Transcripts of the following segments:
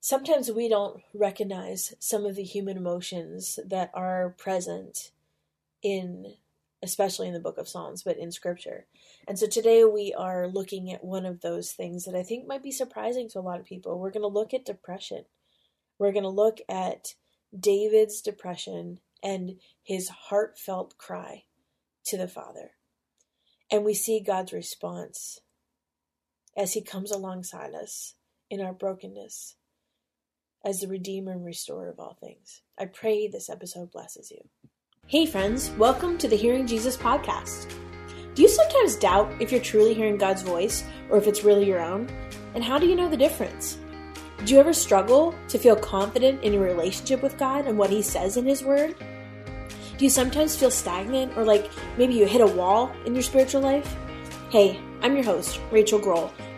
sometimes we don't recognize some of the human emotions that are present in especially in the book of Psalms, but in scripture. And so today we are looking at one of those things that I think might be surprising to a lot of people. We're going to look at depression. We're going to look at David's depression and his heartfelt cry to the Father. And we see God's response as he comes alongside us in our brokenness as the Redeemer and Restorer of all things. I pray this episode blesses you. Hey, friends, welcome to the Hearing Jesus podcast. Do you sometimes doubt if you're truly hearing God's voice or if it's really your own? And how do you know the difference? Do you ever struggle to feel confident in your relationship with God and what He says in His Word? Do you sometimes feel stagnant or like maybe you hit a wall in your spiritual life? Hey, I'm your host, Rachael Groll,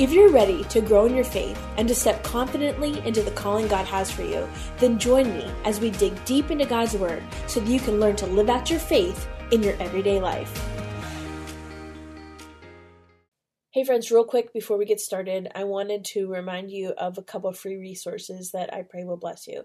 If you're ready to grow in your faith and to step confidently into the calling God has for you, then join me as we dig deep into God's Word so that you can learn to live out your faith in your everyday life. Hey, friends, real quick before we get started, I wanted to remind you of a couple free resources that I pray will bless you.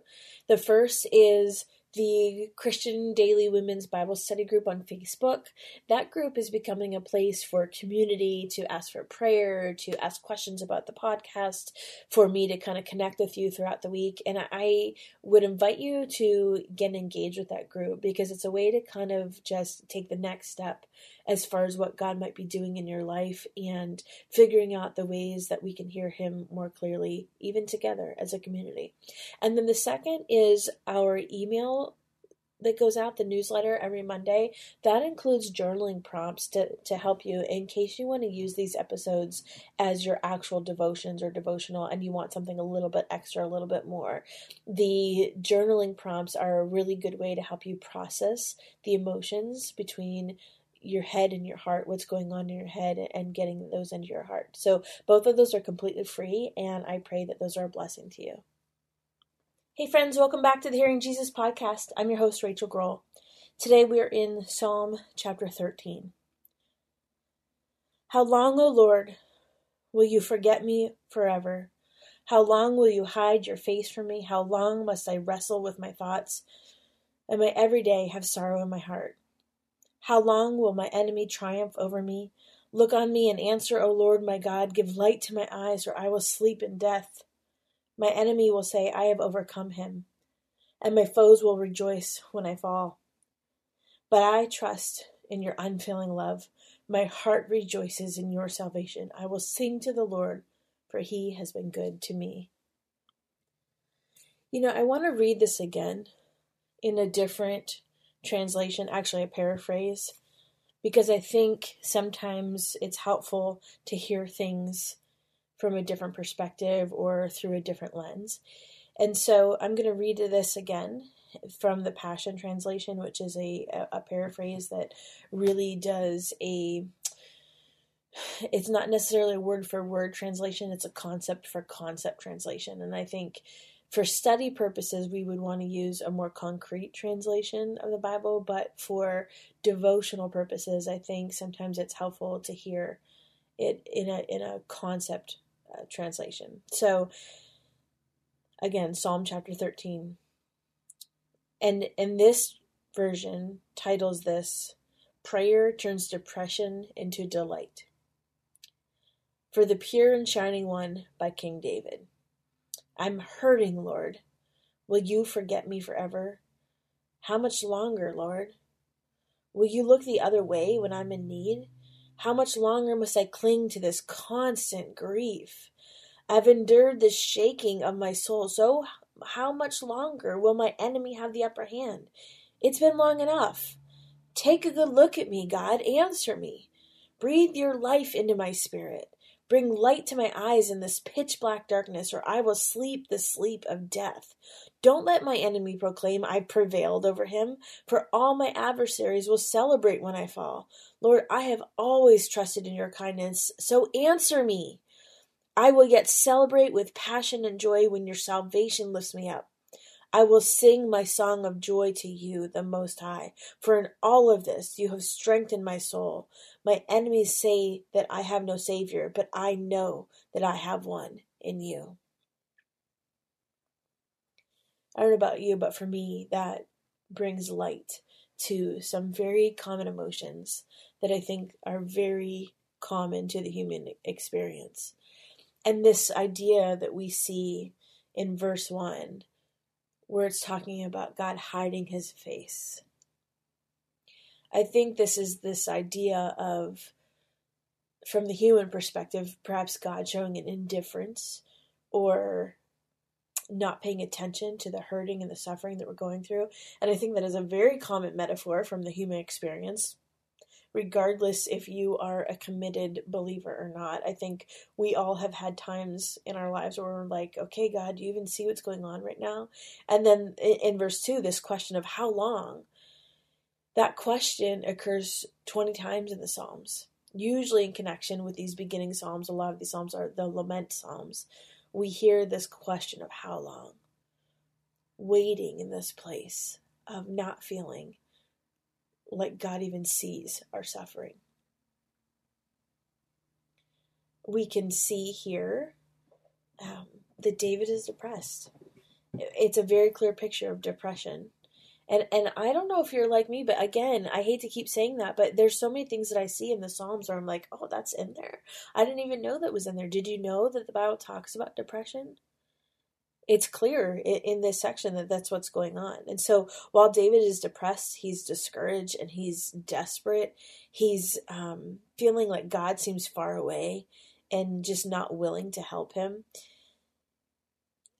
The first is the Christian Daily Women's Bible Study group on Facebook. That group is becoming a place for community to ask for prayer, to ask questions about the podcast, for me to kind of connect with you throughout the week. And I would invite you to get engaged with that group because it's a way to kind of just take the next step as far as what God might be doing in your life and figuring out the ways that we can hear Him more clearly, even together as a community. And then the second is our email that goes out, the newsletter every Monday. That includes journaling prompts to, to help you in case you want to use these episodes as your actual devotions or devotional and you want something a little bit extra, a little bit more. The journaling prompts are a really good way to help you process the emotions between your head and your heart, what's going on in your head, and getting those into your heart. So, both of those are completely free, and I pray that those are a blessing to you. Hey, friends, welcome back to the Hearing Jesus podcast. I'm your host, Rachael Groll. Today we are in Psalm chapter 13. How long, O Lord, will you forget me forever? How long will you hide your face from me? How long must I wrestle with my thoughts and my every day have sorrow in my heart? How long will my enemy triumph over me? Look on me and answer, O Lord my God. Give light to my eyes, or I will sleep in death. My enemy will say, I have overcome him, and my foes will rejoice when I fall. But I trust in your unfailing love. My heart rejoices in your salvation. I will sing to the Lord, for he has been good to me. You know, I want to read this again in a different translation, actually a paraphrase, because I think sometimes it's helpful to hear things from a different perspective or through a different lens. And so I'm going to read this again from the Passion Translation, which is a, a paraphrase that really does a it's not necessarily a word for word translation, it's a concept for concept translation. And I think for study purposes, we would want to use a more concrete translation of the Bible, but for devotional purposes, I think sometimes it's helpful to hear it in a in a concept uh, translation. So again, Psalm chapter 13. And in this version titles this Prayer Turns Depression into Delight. For the Pure and Shining One by King David. I'm hurting, Lord. Will you forget me forever? How much longer, Lord? Will you look the other way when I'm in need? How much longer must I cling to this constant grief? I've endured the shaking of my soul, so how much longer will my enemy have the upper hand? It's been long enough. Take a good look at me, God. Answer me. Breathe your life into my spirit. Bring light to my eyes in this pitch black darkness, or I will sleep the sleep of death. Don't let my enemy proclaim I prevailed over him, for all my adversaries will celebrate when I fall. Lord, I have always trusted in your kindness, so answer me. I will yet celebrate with passion and joy when your salvation lifts me up. I will sing my song of joy to you, the Most High, for in all of this you have strengthened my soul. My enemies say that I have no Savior, but I know that I have one in you. I don't know about you, but for me, that brings light to some very common emotions that I think are very common to the human experience. And this idea that we see in verse 1 where it's talking about God hiding his face. I think this is this idea of, from the human perspective, perhaps God showing an indifference or not paying attention to the hurting and the suffering that we're going through. And I think that is a very common metaphor from the human experience regardless if you are a committed believer or not. I think we all have had times in our lives where we're like, okay, God, do you even see what's going on right now? And then in verse 2, this question of how long? That question occurs 20 times in the Psalms, usually in connection with these beginning Psalms. A lot of these Psalms are the lament Psalms. We hear this question of how long? Waiting in this place of not feeling like God even sees our suffering. We can see here um, that David is depressed. It's a very clear picture of depression. And and I don't know if you're like me, but again, I hate to keep saying that, but there's so many things that I see in the Psalms where I'm like, oh, that's in there. I didn't even know that was in there. Did you know that the Bible talks about depression? It's clear in, this section that that's what's going on. And so while David is depressed, he's discouraged and he's desperate. He's um, feeling like God seems far away and just not willing to help him.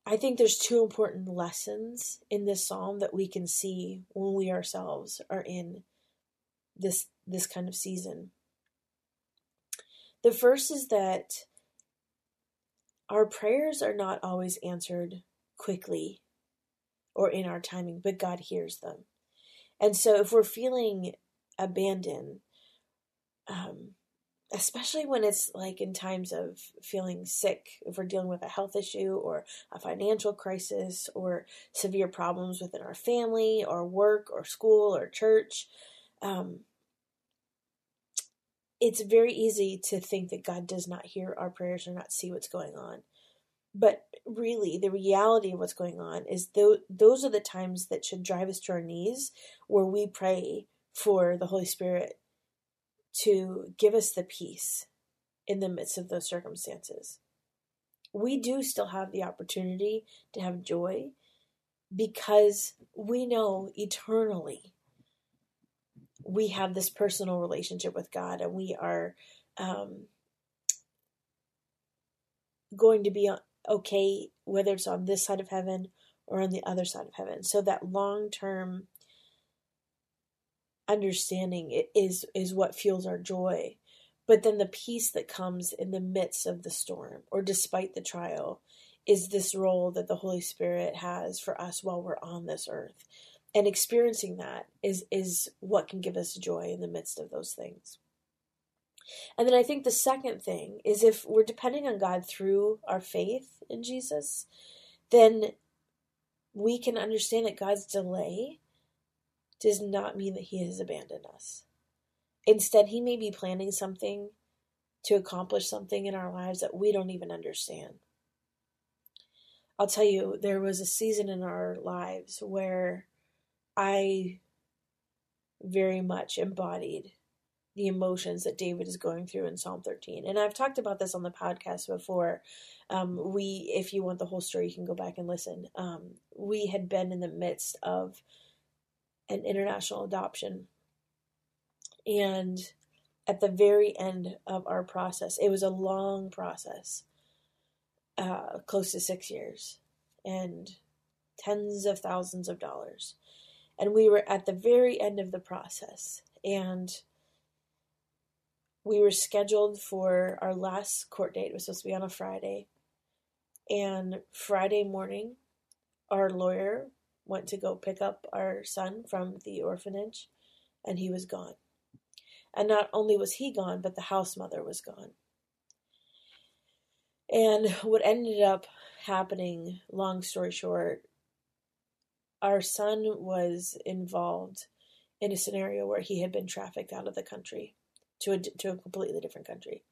I think there's two important lessons in this psalm that we can see when we ourselves are in this this kind of season. The first is that our prayers are not always answered quickly or in our timing, but God hears them. And so if we're feeling abandoned, um, especially when it's like in times of feeling sick, if we're dealing with a health issue or a financial crisis or severe problems within our family or work or school or church, um, it's very easy to think that God does not hear our prayers or not see what's going on. But really, the reality of what's going on is th- those are the times that should drive us to our knees where we pray for the Holy Spirit to give us the peace in the midst of those circumstances. We do still have the opportunity to have joy because we know eternally we have this personal relationship with God and we are um, going to be okay whether it's on this side of heaven or on the other side of heaven. So that long term understanding is is what fuels our joy. But then the peace that comes in the midst of the storm or despite the trial is this role that the Holy Spirit has for us while we're on this earth and experiencing that is is what can give us joy in the midst of those things. And then i think the second thing is if we're depending on god through our faith in jesus then we can understand that god's delay does not mean that he has abandoned us. Instead he may be planning something to accomplish something in our lives that we don't even understand. I'll tell you, there was a season in our lives where I very much embodied the emotions that David is going through in Psalm 13. And I've talked about this on the podcast before. Um, we, if you want the whole story, you can go back and listen. Um, we had been in the midst of an international adoption. And at the very end of our process, it was a long process, uh, close to six years, and tens of thousands of dollars and we were at the very end of the process and we were scheduled for our last court date. It was supposed to be on a Friday. And Friday morning, our lawyer went to go pick up our son from the orphanage, and he was gone. And not only was he gone, but the house mother was gone. And what ended up happening, long story short, our son was involved in a scenario where he had been trafficked out of the country to a, to a completely different country.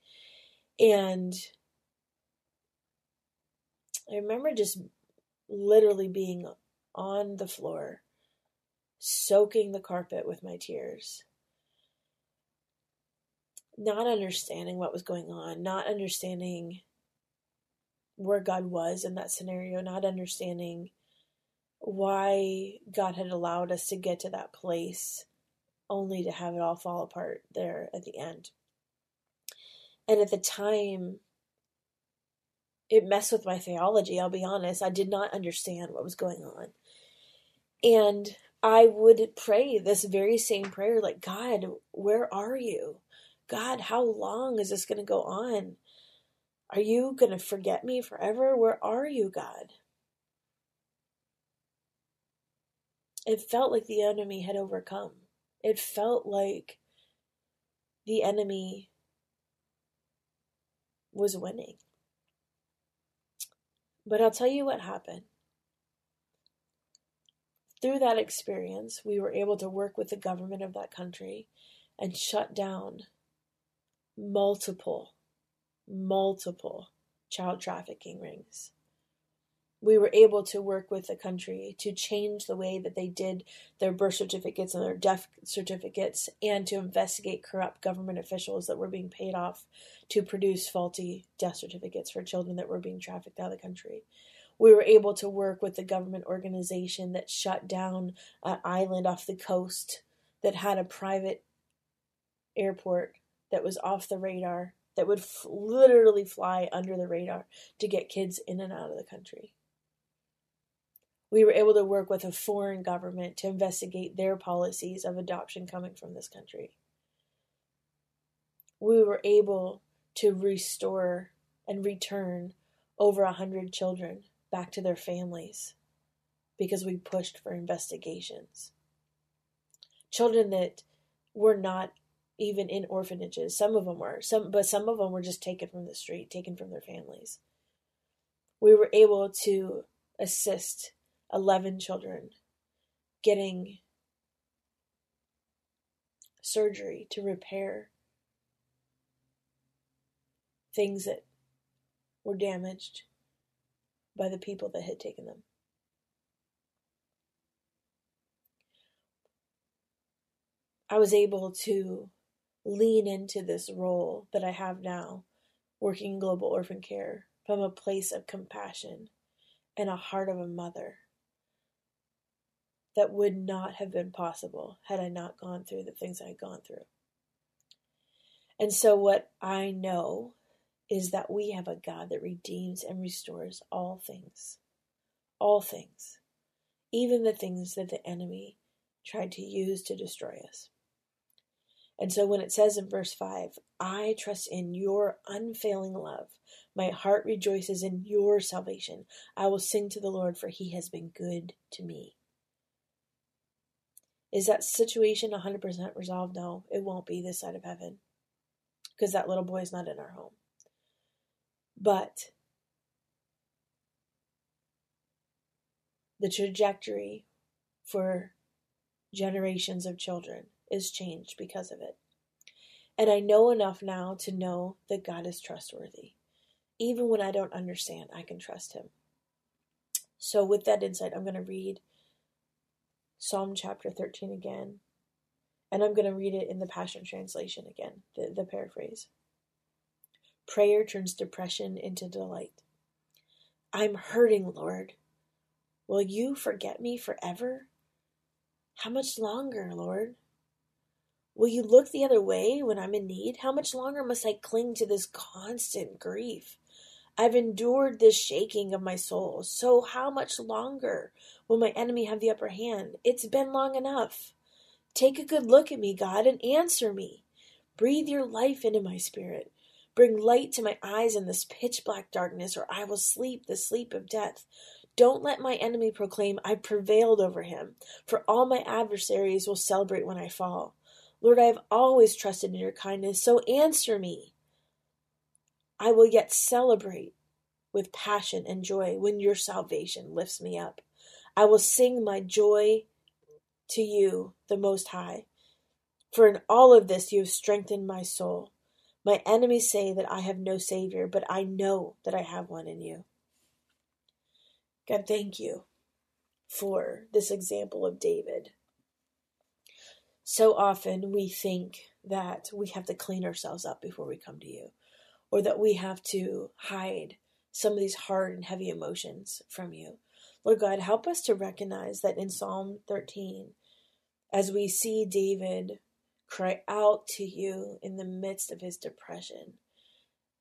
And I remember just literally being on the floor, soaking the carpet with my tears, not understanding what was going on, not understanding where God was in that scenario, not understanding why God had allowed us to get to that place only to have it all fall apart there at the end. And at the time, it messed with my theology, I'll be honest. I did not understand what was going on. And I would pray this very same prayer like, God, where are you? God, how long is this going to go on? Are you going to forget me forever? Where are you, God? It felt like the enemy had overcome. It felt like the enemy was winning. But I'll tell you what happened. Through that experience, we were able to work with the government of that country and shut down multiple multiple child trafficking rings. We were able to work with the country to change the way that they did their birth certificates and their death certificates and to investigate corrupt government officials that were being paid off to produce faulty death certificates for children that were being trafficked out of the country. We were able to work with the government organization that shut down an island off the coast that had a private airport that was off the radar that would f- literally fly under the radar to get kids in and out of the country. We were able to work with a foreign government to investigate their policies of adoption coming from this country. We were able to restore and return over a hundred children back to their families because we pushed for investigations. Children that were not even in orphanages. Some of them were, some, but some of them were just taken from the street, taken from their families. We were able to assist 11 children getting surgery to repair things that were damaged by the people that had taken them. I was able to lean into this role that I have now, working in global orphan care from a place of compassion and a heart of a mother that would not have been possible had I not gone through the things I had gone through. And so, what I know is that we have a God that redeems and restores all things. All things. Even the things that the enemy tried to use to destroy us. And so when it says in verse 5, I trust in your unfailing love, my heart rejoices in your salvation. I will sing to the Lord, for he has been good to me. Is that situation 100% resolved? No, it won't be this side of heaven because that little boy is not in our home. But the trajectory for generations of children is changed because of it. And I know enough now to know that God is trustworthy. Even when I don't understand, I can trust Him. So, with that insight, I'm going to read Psalm chapter 13 again. And I'm going to read it in the Passion Translation again, the, the paraphrase. Prayer turns depression into delight. I'm hurting, Lord. Will you forget me forever? How much longer, Lord? Will you look the other way when I'm in need? How much longer must I cling to this constant grief? I've endured this shaking of my soul, so how much longer will my enemy have the upper hand? It's been long enough. Take a good look at me, God, and answer me. Breathe your life into my spirit. Bring light to my eyes in this pitch black darkness, or I will sleep the sleep of death. Don't let my enemy proclaim I prevailed over him, for all my adversaries will celebrate when I fall. Lord, I have always trusted in your kindness, so answer me. I will yet celebrate with passion and joy when your salvation lifts me up. I will sing my joy to you, the Most High. For in all of this you have strengthened my soul. My enemies say that I have no Savior, but I know that I have one in you. God, thank you for this example of David. So often we think that we have to clean ourselves up before we come to you, or that we have to hide some of these hard and heavy emotions from you. Lord God, help us to recognize that in Psalm 13, as we see David cry out to you in the midst of his depression,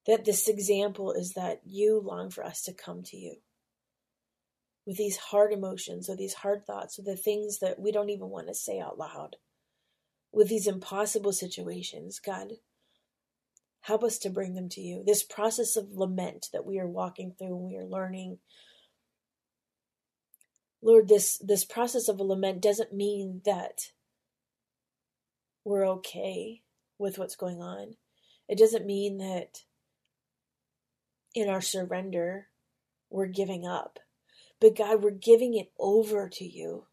that this example is that you long for us to come to you with these hard emotions or these hard thoughts or the things that we don't even want to say out loud, with these impossible situations. God, help us to bring them to you. This process of lament that we are walking through and we are learning. Lord, this, this process of a lament doesn't mean that we're okay with what's going on. It doesn't mean that in our surrender, we're giving up. But God, we're giving it over to you.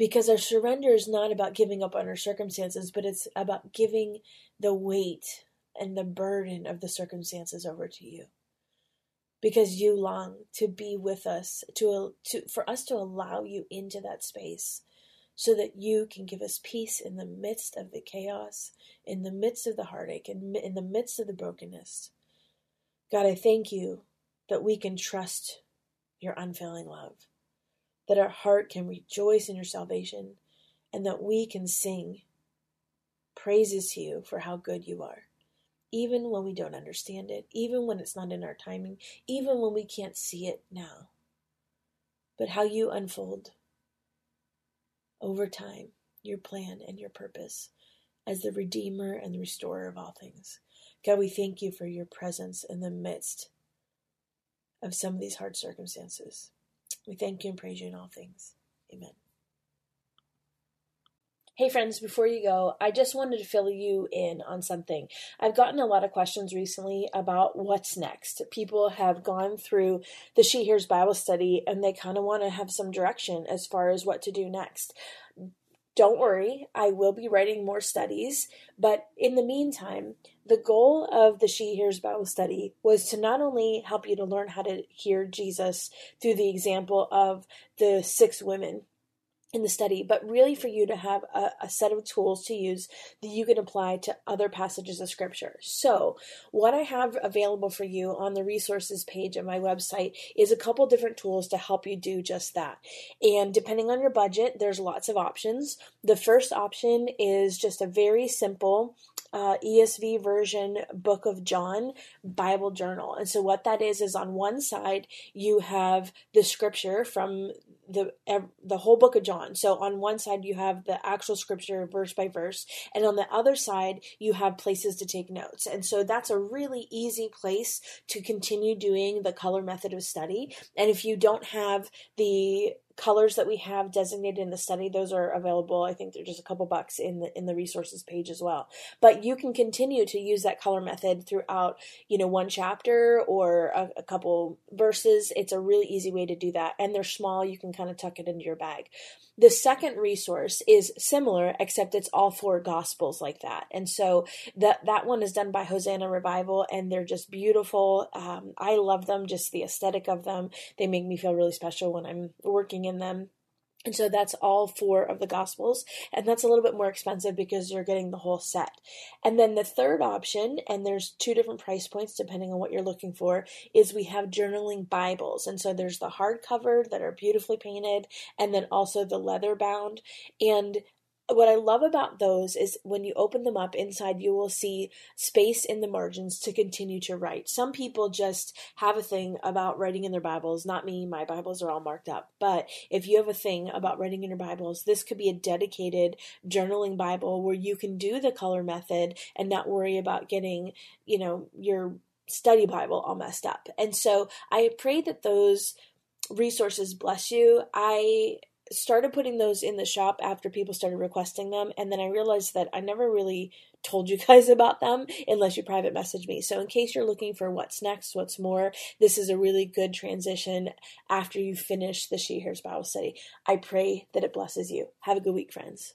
Because our surrender is not about giving up on our circumstances, but it's about giving the weight and the burden of the circumstances over to you. Because you long to be with us, to, to for us to allow you into that space so that you can give us peace in the midst of the chaos, in the midst of the heartache, and in the midst of the brokenness. God, I thank you that we can trust your unfailing love, that our heart can rejoice in your salvation, and that we can sing praises to you for how good you are, even when we don't understand it, even when it's not in our timing, even when we can't see it now. But how you unfold over time your plan and your purpose as the Redeemer and the Restorer of all things. God, we thank you for your presence in the midst of some of these hard circumstances. We thank you and praise you in all things. Amen. Hey, friends, before you go, I just wanted to fill you in on something. I've gotten a lot of questions recently about what's next. People have gone through the She Hears Bible study and they kind of want to have some direction as far as what to do next don't worry, I will be writing more studies. But in the meantime, the goal of the She Hears Bible study was to not only help you to learn how to hear Jesus through the example of the six women in the study, but really for you to have a, a, set of tools to use that you can apply to other passages of scripture. So, what I have available for you on the resources page of my website is a couple different tools to help you do just that. And depending on your budget, there's lots of options. The first option is just a very simple uh, ESV version Book of John Bible journal. And so, what that is, is on one side, you have the scripture from the the whole book of John. So on one side you have the actual scripture verse by verse, and on the other side you have places to take notes. And so that's a really easy place to continue doing the color method of study. And if you don't have the colors that we have designated in the study those are available. I think they're just a couple bucks in the in the resources page as well. But you can continue to use that color method throughout you know one chapter or a, a couple verses. It's a really easy way to do that. And they're small. You can kind of tuck it into your bag the second resource is similar except it's all four gospels like that. And so that that one is done by hosanna revival and they're just beautiful. Um, i love them just the aesthetic of them. They make me feel really special when i'm working in them. And so that's all four of the Gospels. And that's a little bit more expensive because you're getting the whole set. And then the third option, and there's two different price points depending on what you're looking for, is we have journaling Bibles. And so there's the hardcover that are beautifully painted, and then also the leather bound. And what I love about those is when you open them up inside, you will see space in the margins to continue to write. Some people just have a thing about writing in their Bibles. Not me, my Bibles are all marked up. But if you have a thing about writing in your Bibles, this could be a dedicated journaling Bible where you can do the color method and not worry about getting, you know, your study Bible all messed up. And so I pray that those resources bless you. I started putting those in the shop after people started requesting them and then I realized that I never really told you guys about them unless you private message me. So in case you're looking for what's next, what's more, this is a really good transition after you finish the She Hears Bible study. I pray that it blesses you. Have a good week, friends.